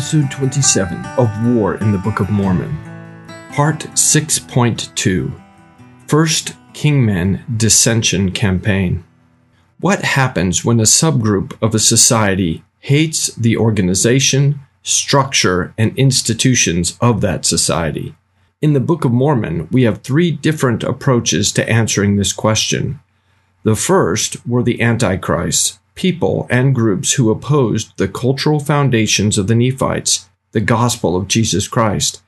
Episode 27 of War in the Book of Mormon, Part 6.2 First Kingmen Dissension Campaign. What happens when a subgroup of a society hates the organization, structure, and institutions of that society? In the Book of Mormon, we have three different approaches to answering this question. The first were the Antichrists, people and groups who opposed the cultural foundations of the Nephites, the gospel of Jesus Christ.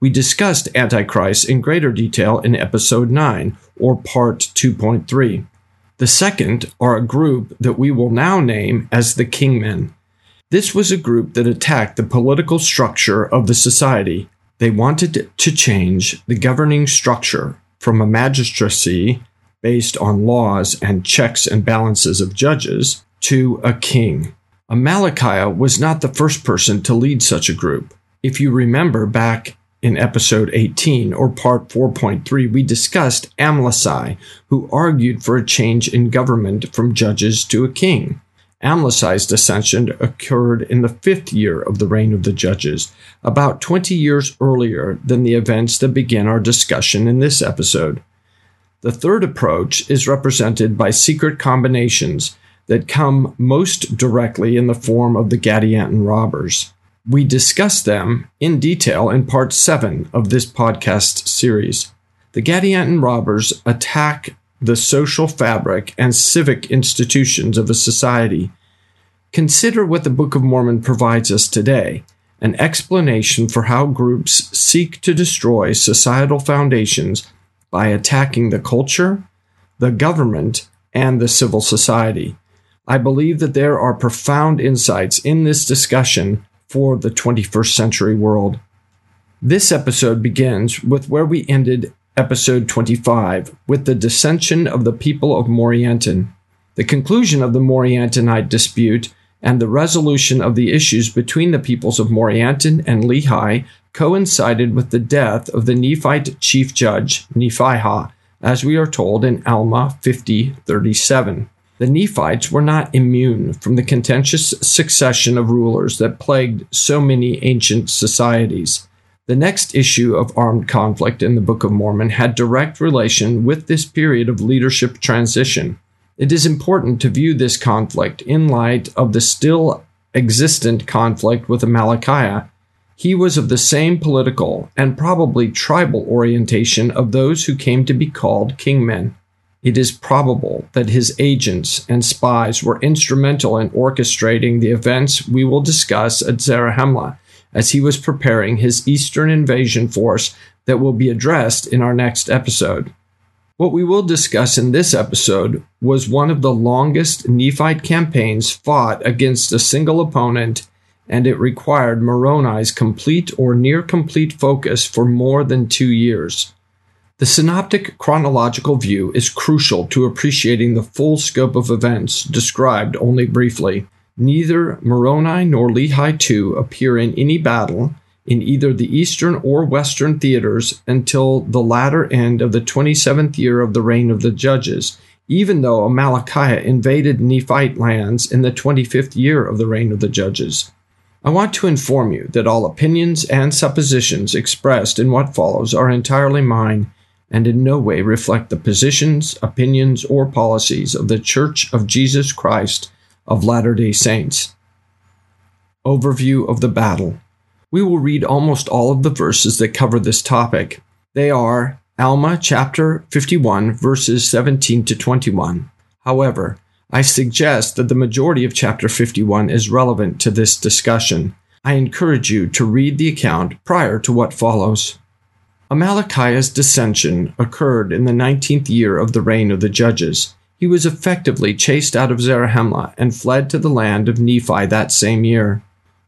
We discussed Antichrist in greater detail in episode 9, or part 2.3. The second are a group that we will now name as the Kingmen. This was a group that attacked the political structure of the society. They wanted to change the governing structure from a magistracy based on laws and checks and balances of judges to a king. Amalickiah was not the first person to lead such a group. If you remember back in episode 18 or part 4.3, we discussed Amlici, who argued for a change in government from judges to a king. Amlici's dissension occurred in the fifth year of the reign of the judges, about 20 years earlier than the events that begin our discussion in this episode. The third approach is represented by secret combinations that come most directly in the form of the Gadianton robbers. We discuss them in detail in part 7 of this podcast series. The Gadianton robbers attack the social fabric and civic institutions of a society. Consider what the Book of Mormon provides us today an explanation for how groups seek to destroy societal foundations by attacking the culture, the government, and the civil society. I believe that there are profound insights in this discussion for the 21st century world. This episode begins with where we ended episode 25, with the dissension of the people of Morianton. The conclusion of the Moriantonite dispute and the resolution of the issues between the peoples of Morianton and Lehi coincided with the death of the Nephite chief judge, Nephihah, as we are told in Alma 5037 the Nephites were not immune from the contentious succession of rulers that plagued so many ancient societies. The next issue of armed conflict in the Book of Mormon had direct relation with this period of leadership transition. It is important to view this conflict in light of the still existent conflict with Amalickiah. He was of the same political and probably tribal orientation of those who came to be called kingmen it is probable that his agents and spies were instrumental in orchestrating the events we will discuss at Zarahemla as he was preparing his eastern invasion force that will be addressed in our next episode. What we will discuss in this episode was one of the longest Nephite campaigns fought against a single opponent, and it required Moroni's complete or near complete focus for more than two years. The synoptic chronological view is crucial to appreciating the full scope of events described only briefly. Neither Moroni nor Lehi II appear in any battle in either the eastern or western theaters until the latter end of the 27th year of the reign of the judges, even though Amalickiah invaded Nephite lands in the 25th year of the reign of the judges. I want to inform you that all opinions and suppositions expressed in what follows are entirely mine and in no way reflect the positions, opinions, or policies of the Church of Jesus Christ of Latter day Saints. Overview of the battle. We will read almost all of the verses that cover this topic. They are Alma chapter 51, verses 17 to 21. However, I suggest that the majority of chapter 51 is relevant to this discussion. I encourage you to read the account prior to what follows. Amalickiah's dissension occurred in the nineteenth year of the reign of the judges. He was effectively chased out of Zarahemla and fled to the land of Nephi that same year.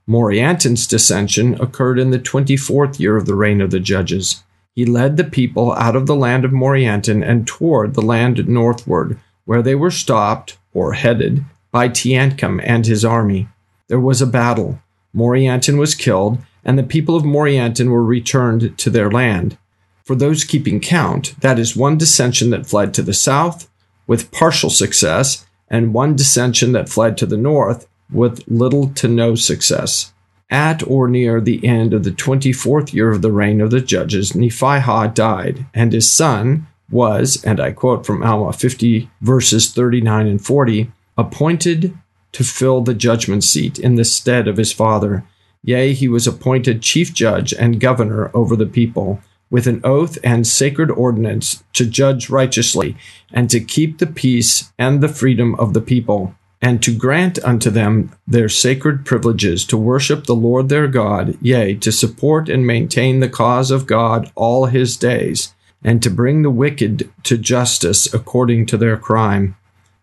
Morianton's dissension occurred in the twenty-fourth year of the reign of the judges. He led the people out of the land of Morianton and toward the land northward, where they were stopped, or headed, by Teancum and his army. There was a battle. Morianton was killed, and the people of Morianton were returned to their land. For those keeping count, that is one dissension that fled to the south with partial success, and one dissension that fled to the north with little to no success. At or near the end of the 24th year of the reign of the judges, Nephihah died, and his son was, and I quote from Alma 50, verses 39 and 40, appointed to fill the judgment seat in the stead of his father. Yea, he was appointed chief judge and governor over the people, with an oath and sacred ordinance to judge righteously, and to keep the peace and the freedom of the people and to grant unto them their sacred privileges to worship the Lord their God, yea, to support and maintain the cause of God all his days, and to bring the wicked to justice according to their crime.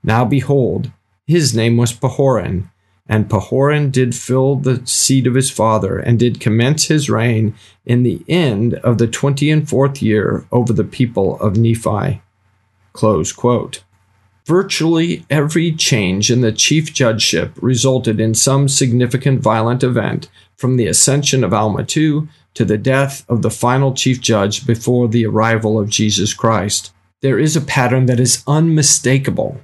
Now behold, his name was Pahoran, and Pahoran did fill the seat of his father, and did commence his reign in the end of the twenty and fourth year over the people of Nephi. Close quote. Virtually every change in the chief judgeship resulted in some significant violent event, from the ascension of Alma II to the death of the final chief judge before the arrival of Jesus Christ. There is a pattern that is unmistakable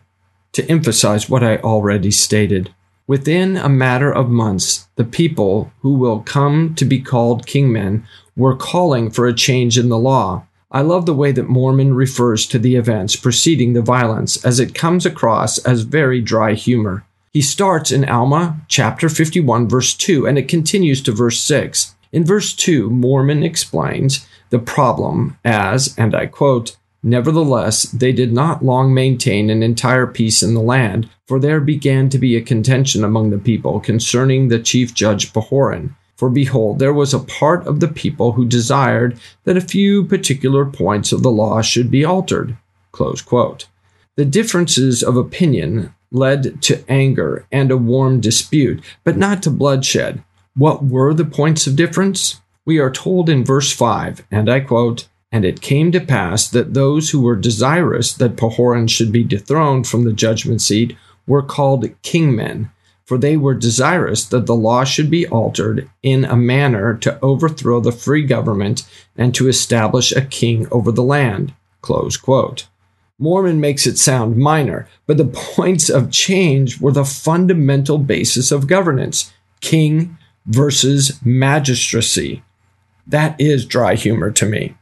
to emphasize what I already stated. Within a matter of months, the people who will come to be called kingmen were calling for a change in the law, I love the way that Mormon refers to the events preceding the violence as it comes across as very dry humor. He starts in Alma chapter 51 verse 2 and it continues to verse 6. In verse 2, Mormon explains the problem as, and I quote, Nevertheless, they did not long maintain an entire peace in the land, for there began to be a contention among the people concerning the chief judge Pahoran for behold, there was a part of the people who desired that a few particular points of the law should be altered. The differences of opinion led to anger and a warm dispute, but not to bloodshed. What were the points of difference? We are told in verse 5, and I quote, And it came to pass that those who were desirous that Pahoran should be dethroned from the judgment seat were called kingmen for they were desirous that the law should be altered in a manner to overthrow the free government and to establish a king over the land. Mormon makes it sound minor, but the points of change were the fundamental basis of governance king versus magistracy. That is dry humor to me.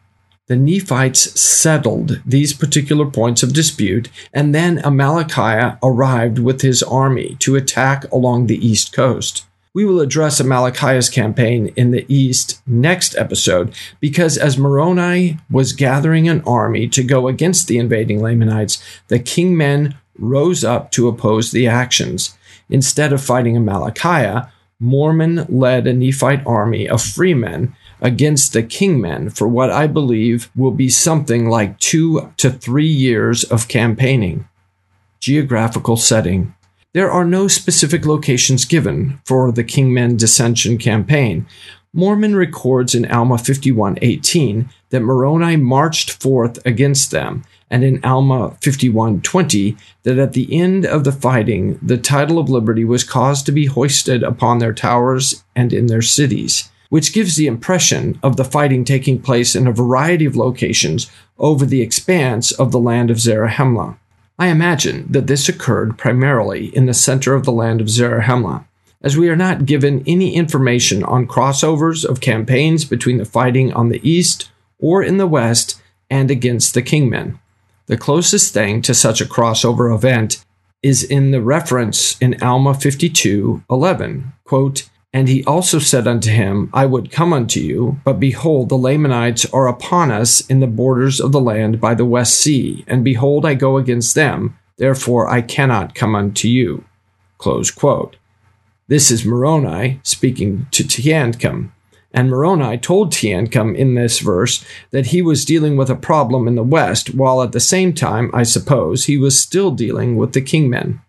The Nephites settled these particular points of dispute, and then Amalickiah arrived with his army to attack along the east coast. We will address Amalickiah's campaign in the east next episode because as Moroni was gathering an army to go against the invading Lamanites, the kingmen rose up to oppose the actions. Instead of fighting Amalickiah, Mormon led a Nephite army of freemen against the kingmen for what I believe will be something like two to three years of campaigning. Geographical setting. There are no specific locations given for the kingmen dissension campaign. Mormon records in Alma 51:18 that Moroni marched forth against them, and in Alma 51:20 that at the end of the fighting the title of liberty was caused to be hoisted upon their towers and in their cities which gives the impression of the fighting taking place in a variety of locations over the expanse of the land of Zarahemla. I imagine that this occurred primarily in the center of the land of Zarahemla, as we are not given any information on crossovers of campaigns between the fighting on the east or in the west and against the kingmen. The closest thing to such a crossover event is in the reference in Alma 52 11. Quote, and he also said unto him, I would come unto you, but behold, the Lamanites are upon us in the borders of the land by the west sea, and behold, I go against them, therefore I cannot come unto you. This is Moroni speaking to Teancum. And Moroni told Teancum in this verse that he was dealing with a problem in the west, while at the same time, I suppose, he was still dealing with the kingmen.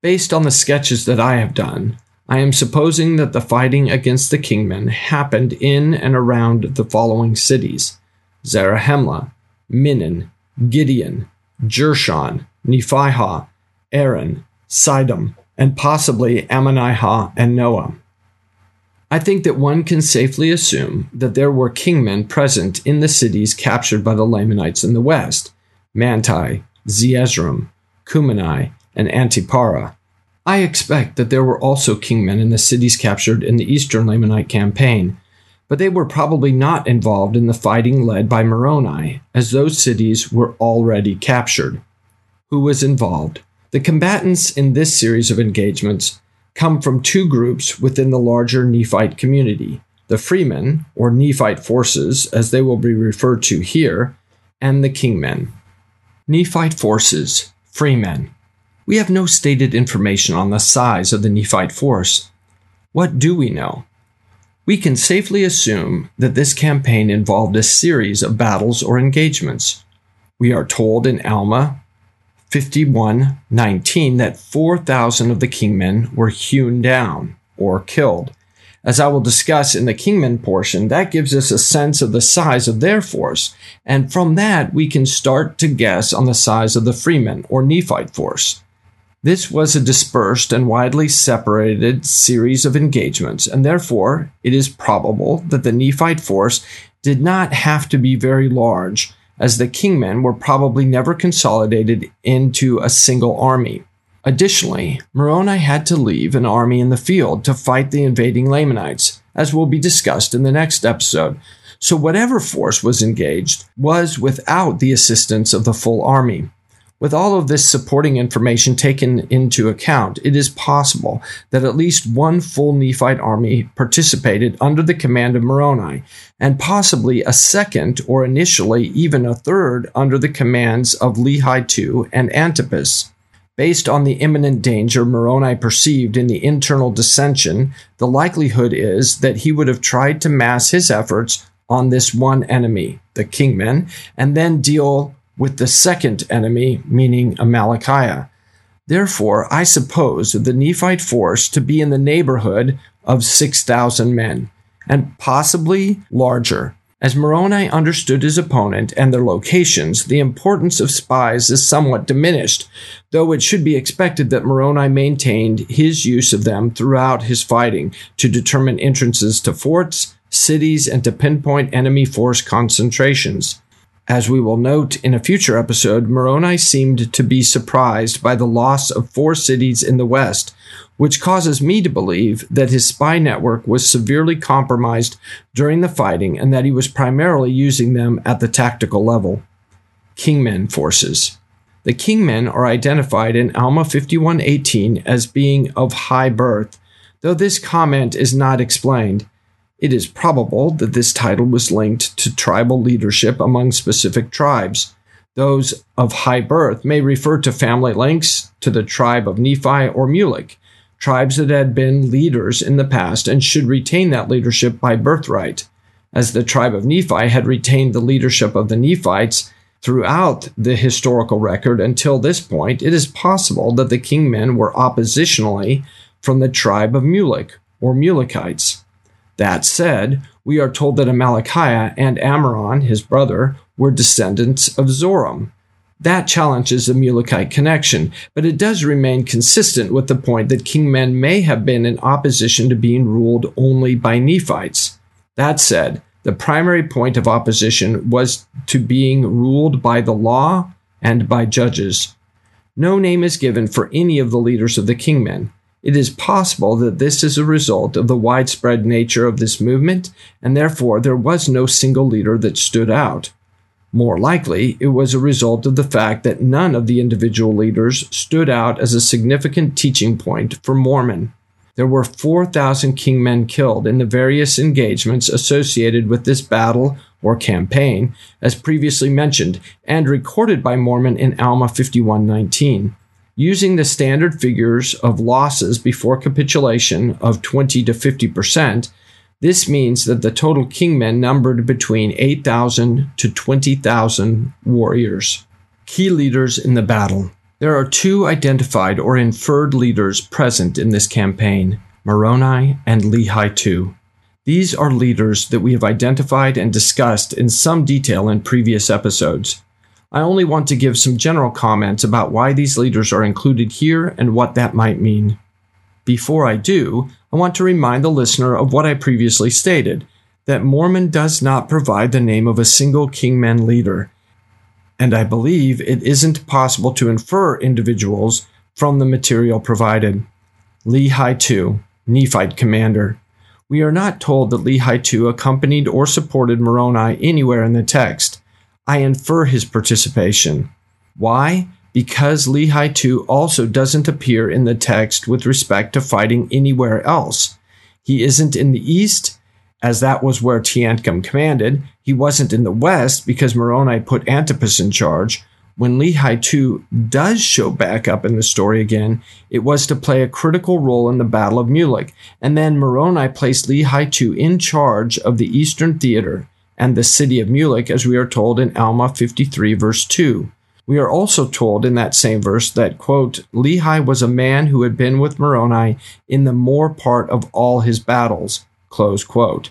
Based on the sketches that I have done, I am supposing that the fighting against the kingmen happened in and around the following cities Zarahemla, Minon, Gideon, Jershon, Nephihah, Aaron, Sidom, and possibly Ammonihah and Noah. I think that one can safely assume that there were kingmen present in the cities captured by the Lamanites in the west Manti, Zeezrom, Cumeni, and Antiparah, I expect that there were also kingmen in the cities captured in the Eastern Lamanite campaign, but they were probably not involved in the fighting led by Moroni, as those cities were already captured. Who was involved? The combatants in this series of engagements come from two groups within the larger Nephite community the freemen, or Nephite forces, as they will be referred to here, and the kingmen. Nephite forces, freemen. We have no stated information on the size of the Nephite force. What do we know? We can safely assume that this campaign involved a series of battles or engagements. We are told in Alma 51:19 that 4,000 of the kingmen were hewn down or killed. As I will discuss in the kingmen portion, that gives us a sense of the size of their force, and from that we can start to guess on the size of the freemen or Nephite force. This was a dispersed and widely separated series of engagements, and therefore it is probable that the Nephite force did not have to be very large, as the kingmen were probably never consolidated into a single army. Additionally, Moroni had to leave an army in the field to fight the invading Lamanites, as will be discussed in the next episode. So, whatever force was engaged was without the assistance of the full army. With all of this supporting information taken into account, it is possible that at least one full Nephite army participated under the command of Moroni, and possibly a second or initially even a third under the commands of Lehi II and Antipus. Based on the imminent danger Moroni perceived in the internal dissension, the likelihood is that he would have tried to mass his efforts on this one enemy, the kingmen, and then deal with the second enemy, meaning Amalickiah. Therefore, I suppose the Nephite force to be in the neighborhood of 6,000 men, and possibly larger. As Moroni understood his opponent and their locations, the importance of spies is somewhat diminished, though it should be expected that Moroni maintained his use of them throughout his fighting to determine entrances to forts, cities, and to pinpoint enemy force concentrations. As we will note in a future episode, Moroni seemed to be surprised by the loss of four cities in the west, which causes me to believe that his spy network was severely compromised during the fighting and that he was primarily using them at the tactical level. Kingmen forces. The kingmen are identified in Alma 5118 as being of high birth, though this comment is not explained. It is probable that this title was linked to tribal leadership among specific tribes. Those of high birth may refer to family links to the tribe of Nephi or Mulek, tribes that had been leaders in the past and should retain that leadership by birthright. As the tribe of Nephi had retained the leadership of the Nephites throughout the historical record until this point, it is possible that the kingmen were oppositionally from the tribe of Mulek or Mulekites. That said, we are told that Amalickiah and Ammoron, his brother, were descendants of Zoram. That challenges the Mulekite connection, but it does remain consistent with the point that kingmen may have been in opposition to being ruled only by Nephites. That said, the primary point of opposition was to being ruled by the law and by judges. No name is given for any of the leaders of the kingmen. It is possible that this is a result of the widespread nature of this movement, and therefore there was no single leader that stood out. More likely, it was a result of the fact that none of the individual leaders stood out as a significant teaching point for Mormon. There were 4,000 kingmen killed in the various engagements associated with this battle or campaign, as previously mentioned, and recorded by Mormon in Alma 5119 using the standard figures of losses before capitulation of 20 to 50%, this means that the total kingmen numbered between 8,000 to 20,000 warriors. Key leaders in the battle. There are two identified or inferred leaders present in this campaign Moroni and Lehi II. These are leaders that we have identified and discussed in some detail in previous episodes. I only want to give some general comments about why these leaders are included here and what that might mean. Before I do, I want to remind the listener of what I previously stated that Mormon does not provide the name of a single Kingmen leader, and I believe it isn't possible to infer individuals from the material provided. Lehi II, Nephite commander. We are not told that Lehi II accompanied or supported Moroni anywhere in the text. I infer his participation. Why? Because Lehi II also doesn't appear in the text with respect to fighting anywhere else. He isn't in the east, as that was where Teancum commanded. He wasn't in the west because Moroni put Antipus in charge. When Lehi II does show back up in the story again, it was to play a critical role in the Battle of Mulek, and then Moroni placed Lehi II in charge of the Eastern Theater and the city of Mulek, as we are told in Alma 53, verse 2. We are also told in that same verse that, quote, Lehi was a man who had been with Moroni in the more part of all his battles, close quote,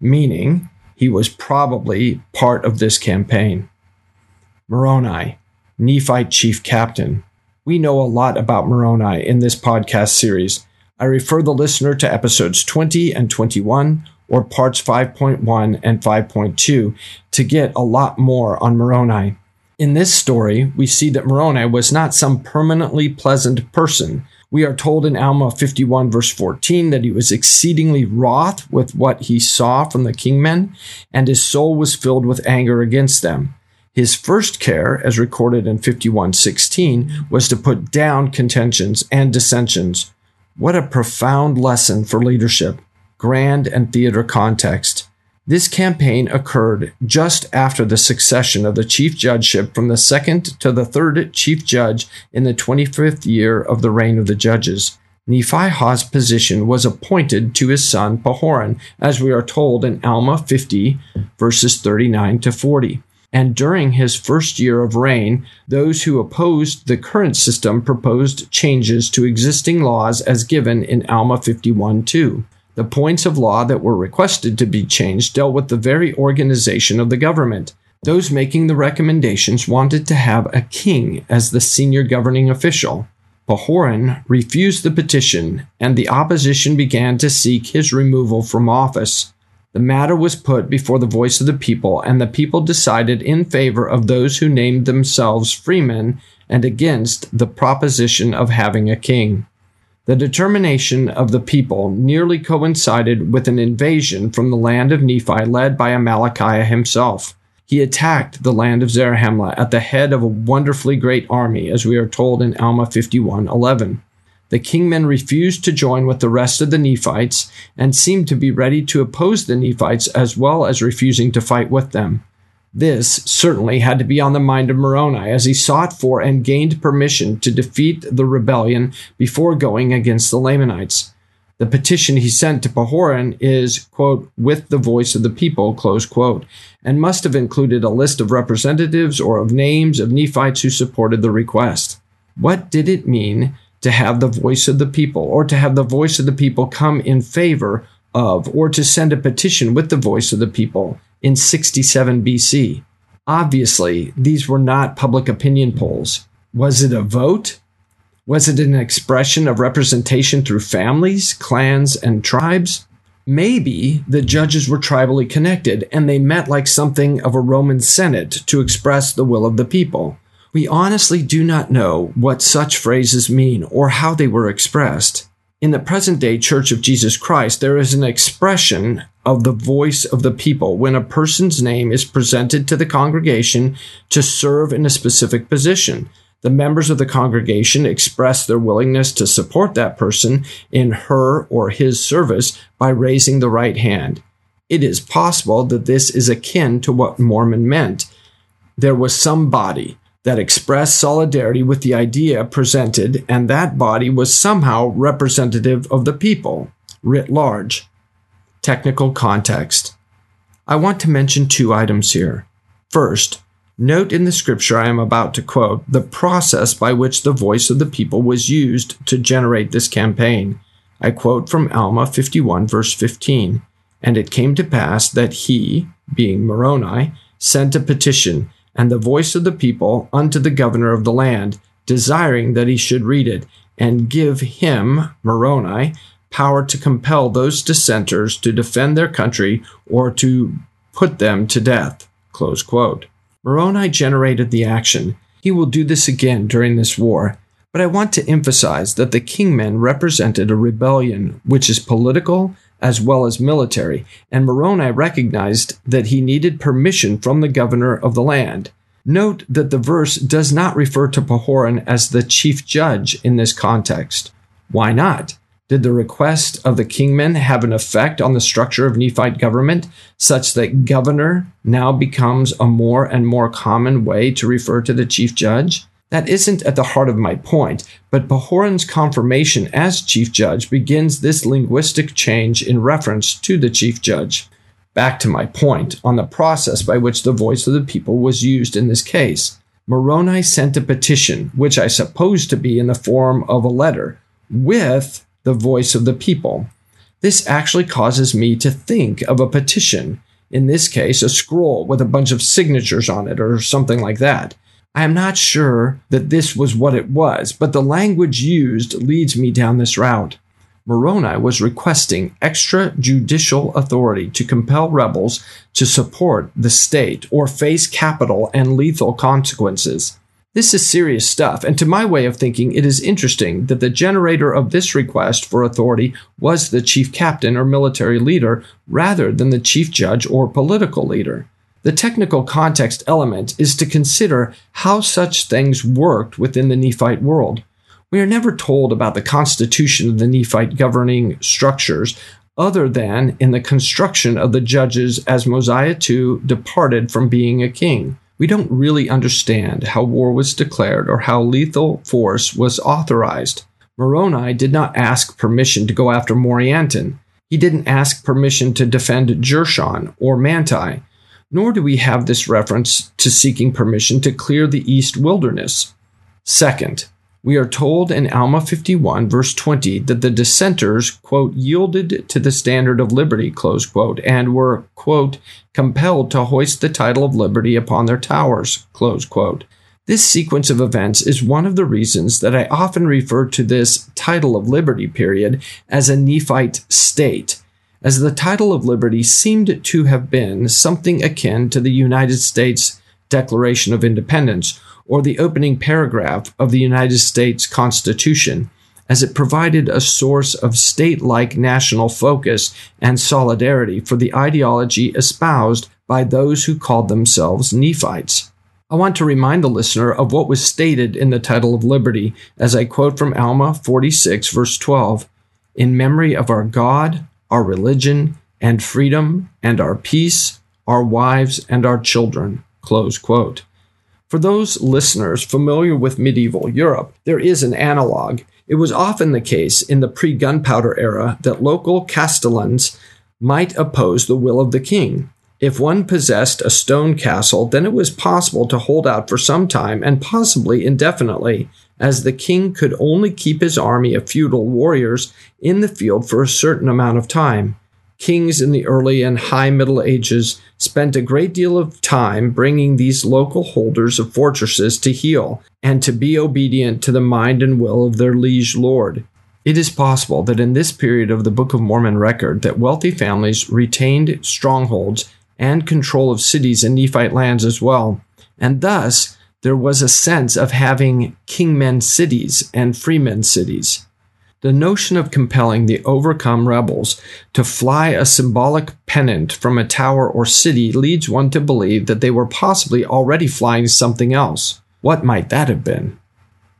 meaning he was probably part of this campaign. Moroni, Nephite chief captain. We know a lot about Moroni in this podcast series. I refer the listener to episodes 20 and 21 or parts 5.1 and 5.2 to get a lot more on Moroni. In this story, we see that Moroni was not some permanently pleasant person. We are told in Alma 51, verse 14, that he was exceedingly wroth with what he saw from the kingmen, and his soul was filled with anger against them. His first care, as recorded in 51:16, was to put down contentions and dissensions. What a profound lesson for leadership, grand and theater context. This campaign occurred just after the succession of the chief judgeship from the second to the third chief judge in the 25th year of the reign of the judges. Nephihah's position was appointed to his son Pahoran, as we are told in Alma 50, verses 39 to 40 and during his first year of reign, those who opposed the current system proposed changes to existing laws as given in Alma 51 2. The points of law that were requested to be changed dealt with the very organization of the government. Those making the recommendations wanted to have a king as the senior governing official. Pahoran refused the petition, and the opposition began to seek his removal from office. The matter was put before the voice of the people, and the people decided in favor of those who named themselves freemen and against the proposition of having a king. The determination of the people nearly coincided with an invasion from the land of Nephi led by Amalickiah himself. He attacked the land of Zarahemla at the head of a wonderfully great army, as we are told in Alma 51:11. The kingmen refused to join with the rest of the Nephites and seemed to be ready to oppose the Nephites as well as refusing to fight with them. This certainly had to be on the mind of Moroni as he sought for and gained permission to defeat the rebellion before going against the Lamanites. The petition he sent to Pahoran is, quote, with the voice of the people, close quote, and must have included a list of representatives or of names of Nephites who supported the request. What did it mean to have the voice of the people, or to have the voice of the people come in favor of, or to send a petition with the voice of the people in 67 BC. Obviously, these were not public opinion polls. Was it a vote? Was it an expression of representation through families, clans, and tribes? Maybe the judges were tribally connected and they met like something of a Roman Senate to express the will of the people. We honestly do not know what such phrases mean or how they were expressed. In the present day Church of Jesus Christ, there is an expression of the voice of the people when a person's name is presented to the congregation to serve in a specific position. The members of the congregation express their willingness to support that person in her or his service by raising the right hand. It is possible that this is akin to what Mormon meant. There was some body, that expressed solidarity with the idea presented, and that body was somehow representative of the people, writ large. Technical context. I want to mention two items here. First, note in the scripture I am about to quote the process by which the voice of the people was used to generate this campaign. I quote from Alma 51, verse 15. And it came to pass that he, being Moroni, sent a petition and the voice of the people unto the governor of the land, desiring that he should read it, and give him, Moroni, power to compel those dissenters to defend their country or to put them to death. Moroni generated the action. He will do this again during this war. But I want to emphasize that the kingmen represented a rebellion which is political as well as military, and Moroni recognized that he needed permission from the governor of the land. Note that the verse does not refer to Pahoran as the chief judge in this context. Why not? Did the request of the kingmen have an effect on the structure of Nephite government, such that governor now becomes a more and more common way to refer to the chief judge? That isn't at the heart of my point, but Pahoran's confirmation as chief judge begins this linguistic change in reference to the chief judge. Back to my point on the process by which the voice of the people was used in this case. Moroni sent a petition, which I suppose to be in the form of a letter, with the voice of the people. This actually causes me to think of a petition, in this case, a scroll with a bunch of signatures on it or something like that. I am not sure that this was what it was, but the language used leads me down this route. Moroni was requesting extrajudicial authority to compel rebels to support the state or face capital and lethal consequences. This is serious stuff, and to my way of thinking, it is interesting that the generator of this request for authority was the chief captain or military leader rather than the chief judge or political leader. The technical context element is to consider how such things worked within the Nephite world. We are never told about the constitution of the Nephite governing structures other than in the construction of the judges as Mosiah II departed from being a king. We don't really understand how war was declared or how lethal force was authorized. Moroni did not ask permission to go after Morianton. He didn't ask permission to defend Jershon or Manti nor do we have this reference to seeking permission to clear the east wilderness. Second, we are told in Alma 51, verse 20, that the dissenters, quote, yielded to the standard of liberty, close quote, and were, quote, compelled to hoist the title of liberty upon their towers, close quote. This sequence of events is one of the reasons that I often refer to this title of liberty period as a Nephite state as the title of liberty seemed to have been something akin to the United States Declaration of Independence or the opening paragraph of the United States Constitution, as it provided a source of state like national focus and solidarity for the ideology espoused by those who called themselves Nephites. I want to remind the listener of what was stated in the title of liberty, as I quote from Alma 46, verse 12 In memory of our God, our religion and freedom and our peace, our wives and our children. Close quote. For those listeners familiar with medieval Europe, there is an analog. It was often the case in the pre gunpowder era that local castellans might oppose the will of the king. If one possessed a stone castle, then it was possible to hold out for some time and possibly indefinitely as the king could only keep his army of feudal warriors in the field for a certain amount of time. Kings in the early and high Middle Ages spent a great deal of time bringing these local holders of fortresses to heel and to be obedient to the mind and will of their liege lord. It is possible that in this period of the Book of Mormon record that wealthy families retained strongholds and control of cities and Nephite lands as well, and thus there was a sense of having kingmen cities and freemen cities. The notion of compelling the overcome rebels to fly a symbolic pennant from a tower or city leads one to believe that they were possibly already flying something else. What might that have been?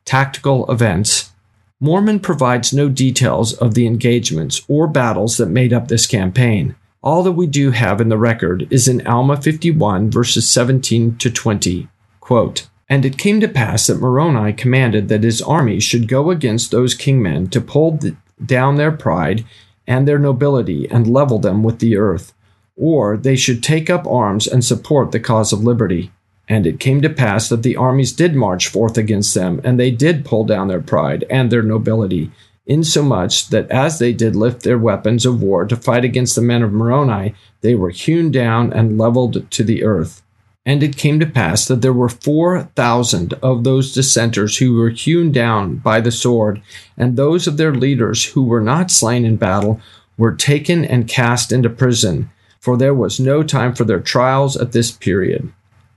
Tactical events. Mormon provides no details of the engagements or battles that made up this campaign. All that we do have in the record is in Alma 51, verses 17 to 20. Quote, and it came to pass that Moroni commanded that his army should go against those kingmen to pull down their pride and their nobility and level them with the earth, or they should take up arms and support the cause of liberty. And it came to pass that the armies did march forth against them, and they did pull down their pride and their nobility, insomuch that as they did lift their weapons of war to fight against the men of Moroni, they were hewn down and leveled to the earth. And it came to pass that there were four thousand of those dissenters who were hewn down by the sword, and those of their leaders who were not slain in battle were taken and cast into prison, for there was no time for their trials at this period.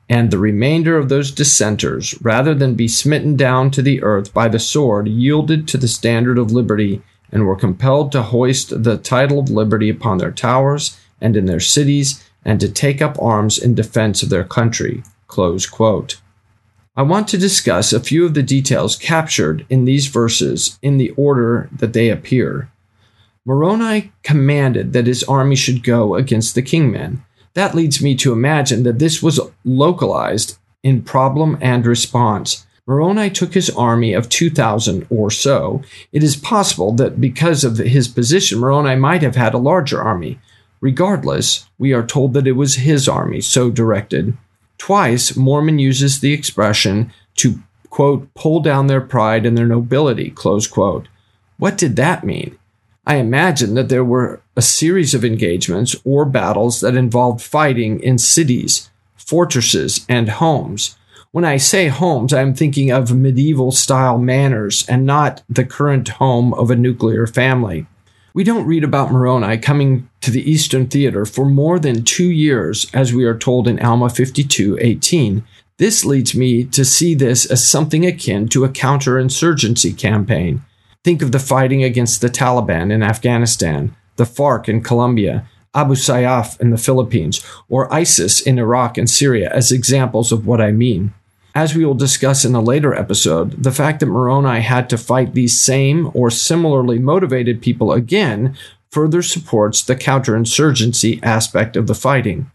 And the remainder of those dissenters, rather than be smitten down to the earth by the sword, yielded to the standard of liberty and were compelled to hoist the title of liberty upon their towers and in their cities and to take up arms in defense of their country. I want to discuss a few of the details captured in these verses in the order that they appear. Moroni commanded that his army should go against the kingmen. That leads me to imagine that this was localized in problem and response. Moroni took his army of 2,000 or so. It is possible that because of his position, Moroni might have had a larger army. Regardless, we are told that it was his army so directed. Twice, Mormon uses the expression to, quote, pull down their pride and their nobility, close quote. What did that mean? I imagine that there were a series of engagements or battles that involved fighting in cities, fortresses, and homes. When I say homes, I'm thinking of medieval style manors and not the current home of a nuclear family. We don't read about Moroni coming to the Eastern Theater for more than two years, as we are told in Alma 52:18. This leads me to see this as something akin to a counterinsurgency campaign. Think of the fighting against the Taliban in Afghanistan, the FARC in Colombia, Abu Sayyaf in the Philippines, or ISIS in Iraq and Syria as examples of what I mean. As we will discuss in a later episode, the fact that Moroni had to fight these same or similarly motivated people again further supports the counterinsurgency aspect of the fighting.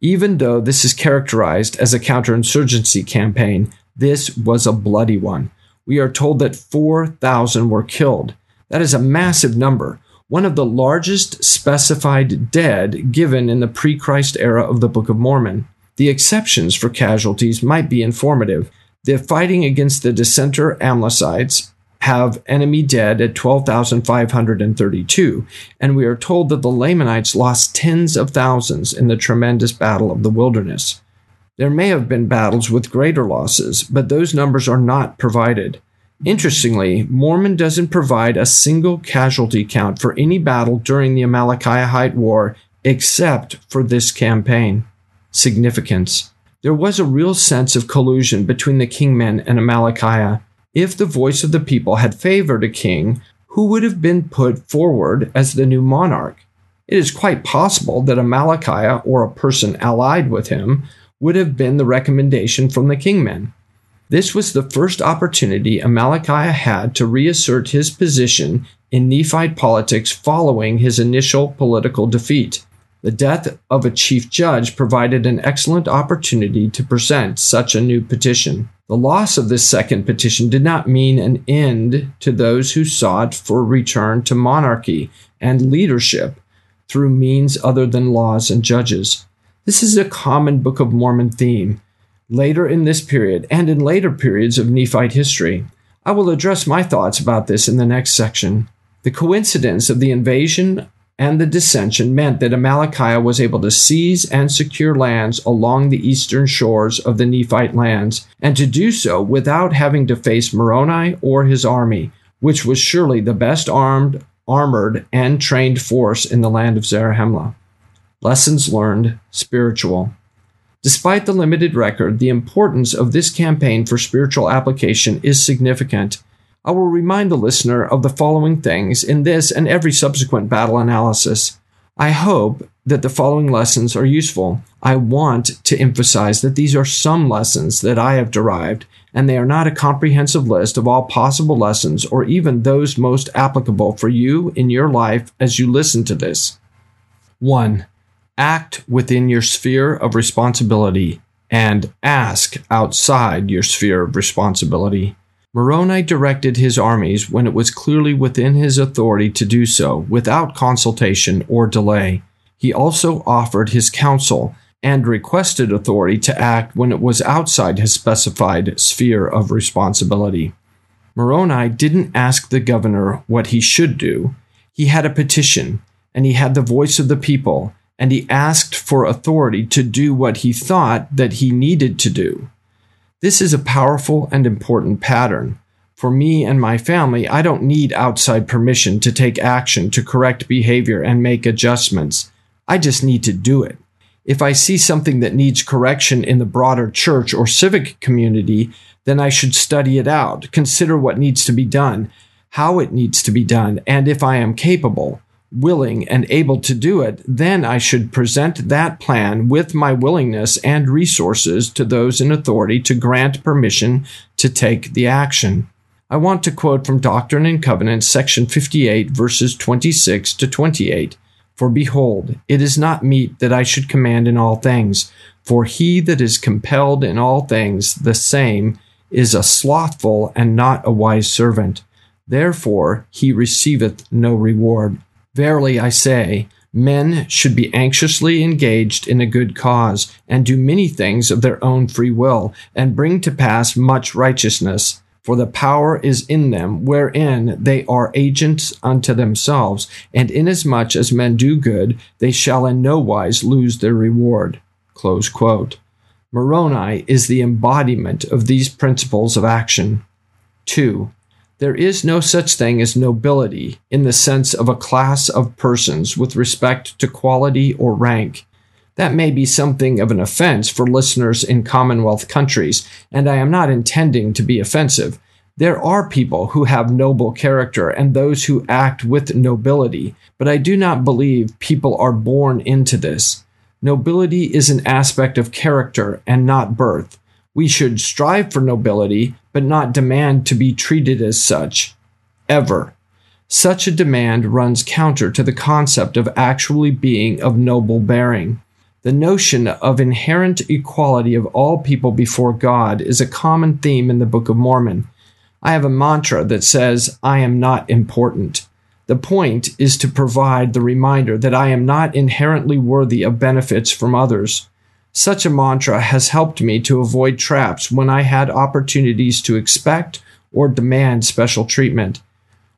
Even though this is characterized as a counterinsurgency campaign, this was a bloody one. We are told that 4,000 were killed. That is a massive number, one of the largest specified dead given in the pre Christ era of the Book of Mormon. The exceptions for casualties might be informative. The fighting against the dissenter Amlicites have enemy dead at 12,532, and we are told that the Lamanites lost tens of thousands in the tremendous battle of the wilderness. There may have been battles with greater losses, but those numbers are not provided. Interestingly, Mormon doesn't provide a single casualty count for any battle during the Amalickiahite War except for this campaign significance. There was a real sense of collusion between the kingmen and Amalickiah. If the voice of the people had favored a king, who would have been put forward as the new monarch? It is quite possible that Amalickiah or a person allied with him would have been the recommendation from the kingmen. This was the first opportunity Amalickiah had to reassert his position in Nephite politics following his initial political defeat. The death of a chief judge provided an excellent opportunity to present such a new petition. The loss of this second petition did not mean an end to those who sought for return to monarchy and leadership through means other than laws and judges. This is a common Book of Mormon theme later in this period and in later periods of Nephite history. I will address my thoughts about this in the next section. The coincidence of the invasion and the dissension meant that Amalickiah was able to seize and secure lands along the eastern shores of the Nephite lands, and to do so without having to face Moroni or his army, which was surely the best armed, armored, and trained force in the land of Zarahemla. Lessons learned spiritual. Despite the limited record, the importance of this campaign for spiritual application is significant I will remind the listener of the following things in this and every subsequent battle analysis. I hope that the following lessons are useful. I want to emphasize that these are some lessons that I have derived, and they are not a comprehensive list of all possible lessons or even those most applicable for you in your life as you listen to this. 1. Act within your sphere of responsibility and ask outside your sphere of responsibility. Moroni directed his armies when it was clearly within his authority to do so, without consultation or delay. He also offered his counsel and requested authority to act when it was outside his specified sphere of responsibility. Moroni didn't ask the governor what he should do. He had a petition, and he had the voice of the people, and he asked for authority to do what he thought that he needed to do. This is a powerful and important pattern. For me and my family, I don't need outside permission to take action to correct behavior and make adjustments. I just need to do it. If I see something that needs correction in the broader church or civic community, then I should study it out, consider what needs to be done, how it needs to be done, and if I am capable, willing, and able to do it, then I should present that plan with my willingness and resources to those in authority to grant permission to take the action. I want to quote from Doctrine and Covenants, section 58, verses 26 to 28. For behold, it is not meet that I should command in all things, for he that is compelled in all things, the same is a slothful and not a wise servant. Therefore he receiveth no reward. Verily I say, men should be anxiously engaged in a good cause, and do many things of their own free will, and bring to pass much righteousness for the power is in them, wherein they are agents unto themselves, and inasmuch as men do good, they shall in no wise lose their reward. Moroni is the embodiment of these principles of action. 2. There is no such thing as nobility in the sense of a class of persons with respect to quality or rank. That may be something of an offense for listeners in Commonwealth countries, and I am not intending to be offensive. There are people who have noble character and those who act with nobility, but I do not believe people are born into this. Nobility is an aspect of character and not birth. We should strive for nobility, but not demand to be treated as such. Ever. Such a demand runs counter to the concept of actually being of noble bearing. The notion of inherent equality of all people before God is a common theme in the Book of Mormon. I have a mantra that says, I am not important. The point is to provide the reminder that I am not inherently worthy of benefits from others. Such a mantra has helped me to avoid traps when I had opportunities to expect or demand special treatment.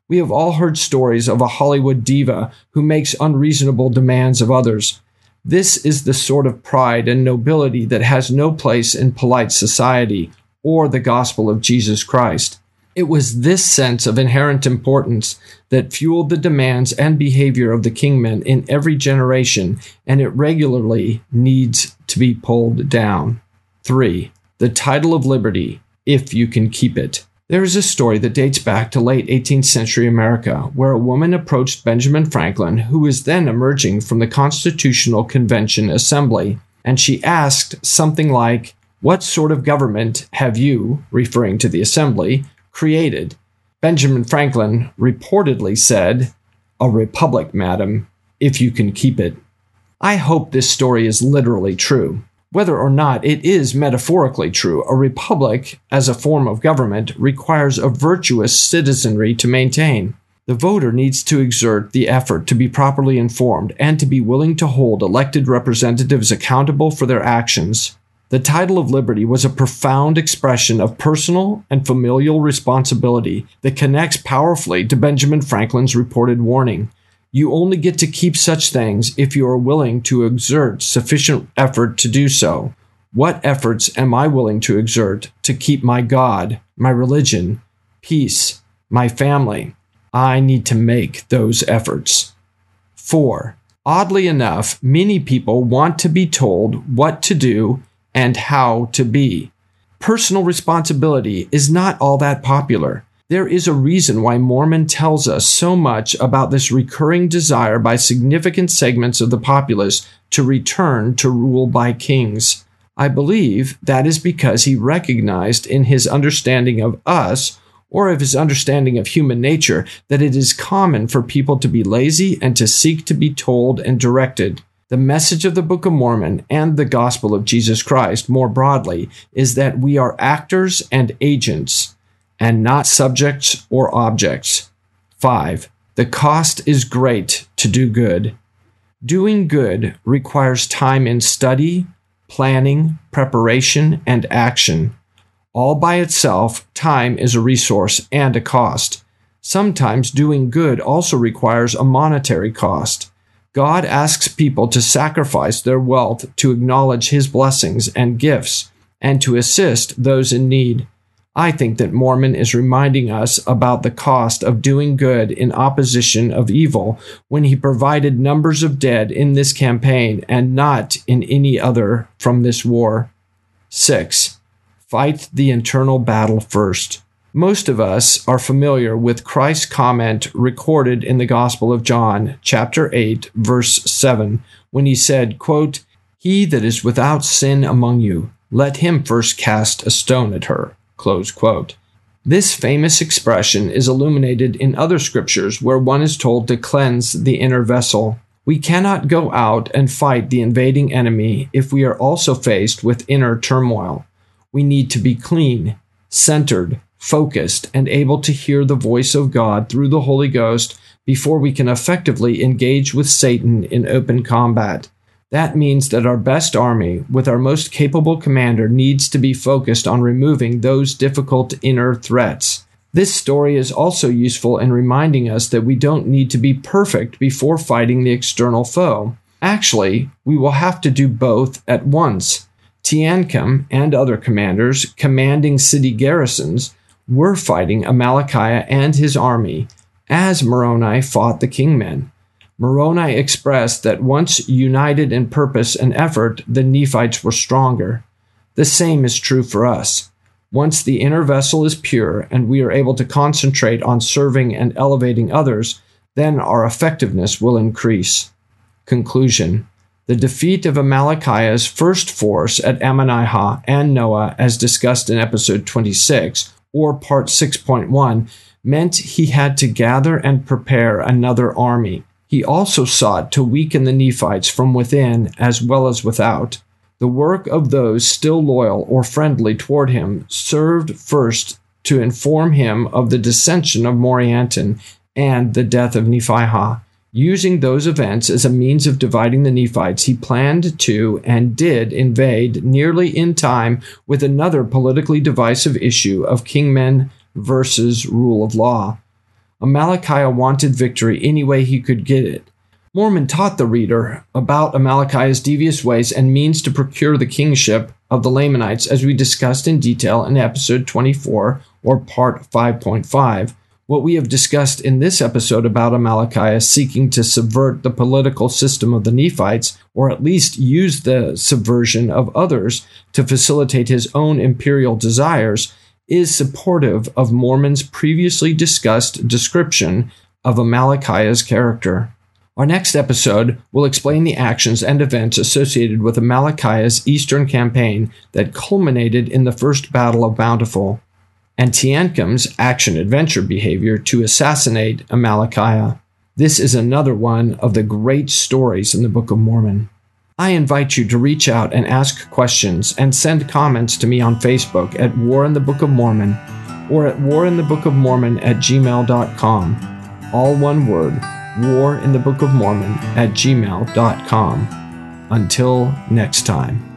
We have all heard stories of a Hollywood diva who makes unreasonable demands of others. This is the sort of pride and nobility that has no place in polite society or the gospel of Jesus Christ. It was this sense of inherent importance that fueled the demands and behavior of the kingmen in every generation, and it regularly needs to be pulled down. 3. The title of liberty, if you can keep it. There is a story that dates back to late 18th century America where a woman approached Benjamin Franklin, who was then emerging from the Constitutional Convention Assembly, and she asked something like, What sort of government have you, referring to the Assembly, created? Benjamin Franklin reportedly said, A republic, madam, if you can keep it. I hope this story is literally true. Whether or not it is metaphorically true, a republic, as a form of government, requires a virtuous citizenry to maintain. The voter needs to exert the effort to be properly informed and to be willing to hold elected representatives accountable for their actions. The title of liberty was a profound expression of personal and familial responsibility that connects powerfully to Benjamin Franklin's reported warning. You only get to keep such things if you are willing to exert sufficient effort to do so. What efforts am I willing to exert to keep my God, my religion, peace, my family? I need to make those efforts. 4. Oddly enough, many people want to be told what to do and how to be. Personal responsibility is not all that popular. There is a reason why Mormon tells us so much about this recurring desire by significant segments of the populace to return to rule by kings. I believe that is because he recognized in his understanding of us, or of his understanding of human nature, that it is common for people to be lazy and to seek to be told and directed. The message of the Book of Mormon and the gospel of Jesus Christ more broadly is that we are actors and agents and not subjects or objects. 5. The cost is great to do good. Doing good requires time in study, planning, preparation, and action. All by itself, time is a resource and a cost. Sometimes doing good also requires a monetary cost. God asks people to sacrifice their wealth to acknowledge his blessings and gifts and to assist those in need. I think that Mormon is reminding us about the cost of doing good in opposition of evil when he provided numbers of dead in this campaign and not in any other from this war. 6. Fight the internal battle first. Most of us are familiar with Christ's comment recorded in the Gospel of John, chapter 8, verse 7, when he said, quote, He that is without sin among you, let him first cast a stone at her. Close quote. This famous expression is illuminated in other scriptures where one is told to cleanse the inner vessel. We cannot go out and fight the invading enemy if we are also faced with inner turmoil. We need to be clean, centered, focused, and able to hear the voice of God through the Holy Ghost before we can effectively engage with Satan in open combat. That means that our best army, with our most capable commander, needs to be focused on removing those difficult inner threats. This story is also useful in reminding us that we don't need to be perfect before fighting the external foe. Actually, we will have to do both at once. Teancum and other commanders commanding city garrisons were fighting Amalickiah and his army as Moroni fought the kingmen. Moroni expressed that once united in purpose and effort, the Nephites were stronger. The same is true for us. Once the inner vessel is pure and we are able to concentrate on serving and elevating others, then our effectiveness will increase. Conclusion The defeat of Amalickiah's first force at Ammonihah and Noah, as discussed in episode 26, or part 6.1, meant he had to gather and prepare another army. He also sought to weaken the Nephites from within as well as without. The work of those still loyal or friendly toward him served first to inform him of the dissension of Morianton and the death of Nephihah. Using those events as a means of dividing the Nephites, he planned to and did invade nearly in time with another politically divisive issue of kingmen versus rule of law. Amalickiah wanted victory any way he could get it. Mormon taught the reader about Amalickiah's devious ways and means to procure the kingship of the Lamanites, as we discussed in detail in episode 24 or part 5.5. What we have discussed in this episode about Amalickiah seeking to subvert the political system of the Nephites, or at least use the subversion of others to facilitate his own imperial desires, is supportive of Mormon's previously discussed description of Amalickiah's character. Our next episode will explain the actions and events associated with Amalickiah's eastern campaign that culminated in the First Battle of Bountiful, and Teancum's action adventure behavior to assassinate Amalickiah. This is another one of the great stories in the Book of Mormon. I invite you to reach out and ask questions and send comments to me on Facebook at War in the Book of Mormon or at War in the Book of Mormon at gmail.com. All one word, War in the Book of Mormon at gmail.com. Until next time.